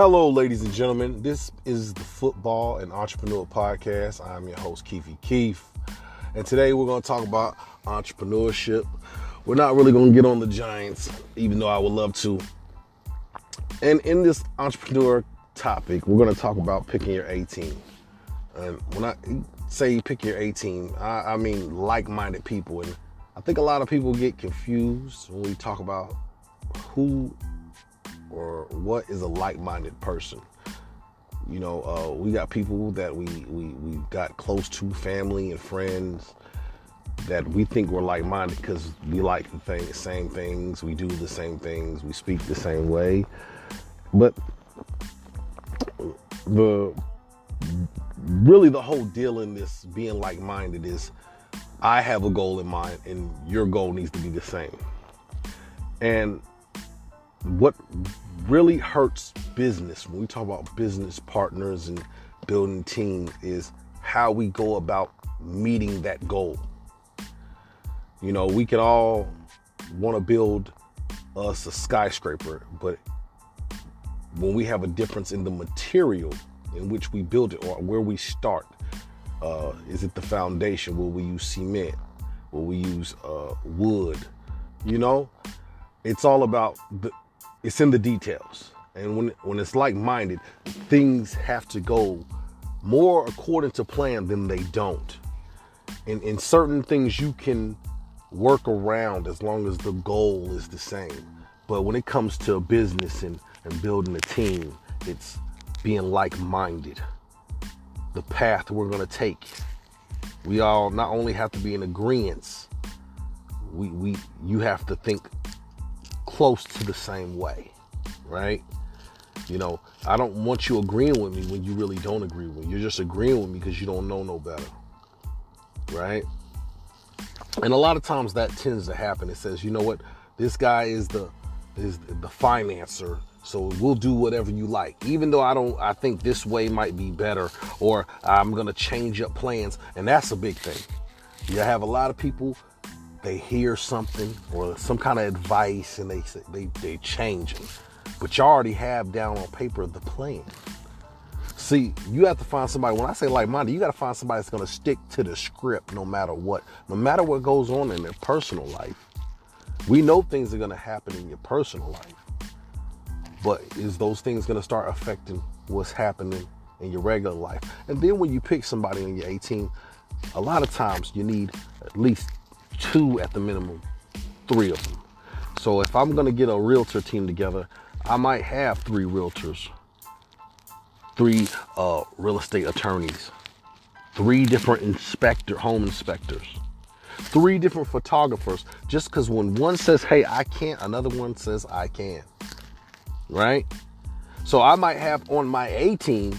Hello, ladies and gentlemen. This is the Football and Entrepreneur Podcast. I'm your host, Keefe Keefe. And today we're going to talk about entrepreneurship. We're not really going to get on the Giants, even though I would love to. And in this entrepreneur topic, we're going to talk about picking your A team. And when I say pick your A team, I, I mean like minded people. And I think a lot of people get confused when we talk about who or what is a like-minded person. You know, uh, we got people that we, we we got close to, family and friends that we think we're like-minded because we like the thing, same things, we do the same things, we speak the same way. But the really the whole deal in this being like-minded is I have a goal in mind and your goal needs to be the same. And what really hurts business when we talk about business partners and building teams is how we go about meeting that goal. You know, we can all want to build us a skyscraper, but when we have a difference in the material in which we build it or where we start, uh, is it the foundation? Will we use cement? Will we use uh, wood? You know, it's all about the, it's in the details. And when when it's like-minded, things have to go more according to plan than they don't. And in certain things you can work around as long as the goal is the same. But when it comes to business and, and building a team, it's being like-minded. The path we're gonna take. We all not only have to be in agreement, we, we you have to think close to the same way, right? You know, I don't want you agreeing with me when you really don't agree with me. You're just agreeing with me because you don't know no better, right? And a lot of times that tends to happen. It says, you know what, this guy is the is the financer, so we'll do whatever you like. Even though I don't, I think this way might be better, or I'm gonna change up plans, and that's a big thing. You have a lot of people they hear something or some kind of advice and they they they change it. But you already have down on paper the plan. See, you have to find somebody. When I say like-minded, you got to find somebody that's going to stick to the script no matter what, no matter what goes on in their personal life. We know things are going to happen in your personal life, but is those things going to start affecting what's happening in your regular life? And then when you pick somebody in your A team, a lot of times you need at least two at the minimum, three of them. So if I'm gonna get a realtor team together, I might have three realtors, three uh, real estate attorneys, three different inspector, home inspectors, three different photographers. Just because when one says, "Hey, I can't," another one says, "I can." Right? So I might have on my A team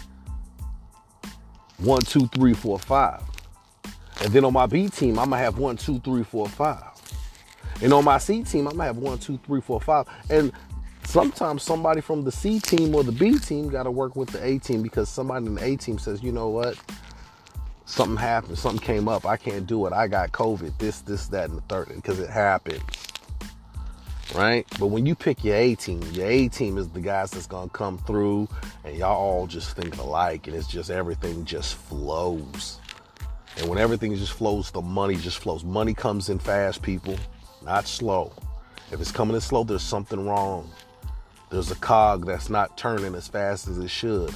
one, two, three, four, five. And then on my B team, I'm gonna have one, two, three, four, five. And on my C team, I'm gonna have one, two, three, four, five. And sometimes somebody from the C team or the B team got to work with the A team because somebody in the A team says, you know what, something happened, something came up, I can't do it, I got COVID, this, this, that, and the third, because it happens. Right? But when you pick your A team, your A team is the guys that's gonna come through and y'all all just think alike, and it's just everything just flows. And when everything just flows, the money just flows. Money comes in fast, people, not slow. If it's coming in slow, there's something wrong. There's a cog that's not turning as fast as it should.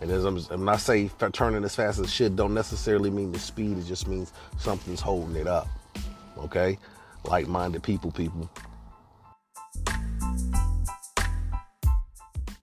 And as I'm, when I say turning as fast as it should, don't necessarily mean the speed. It just means something's holding it up. Okay? Like-minded people, people.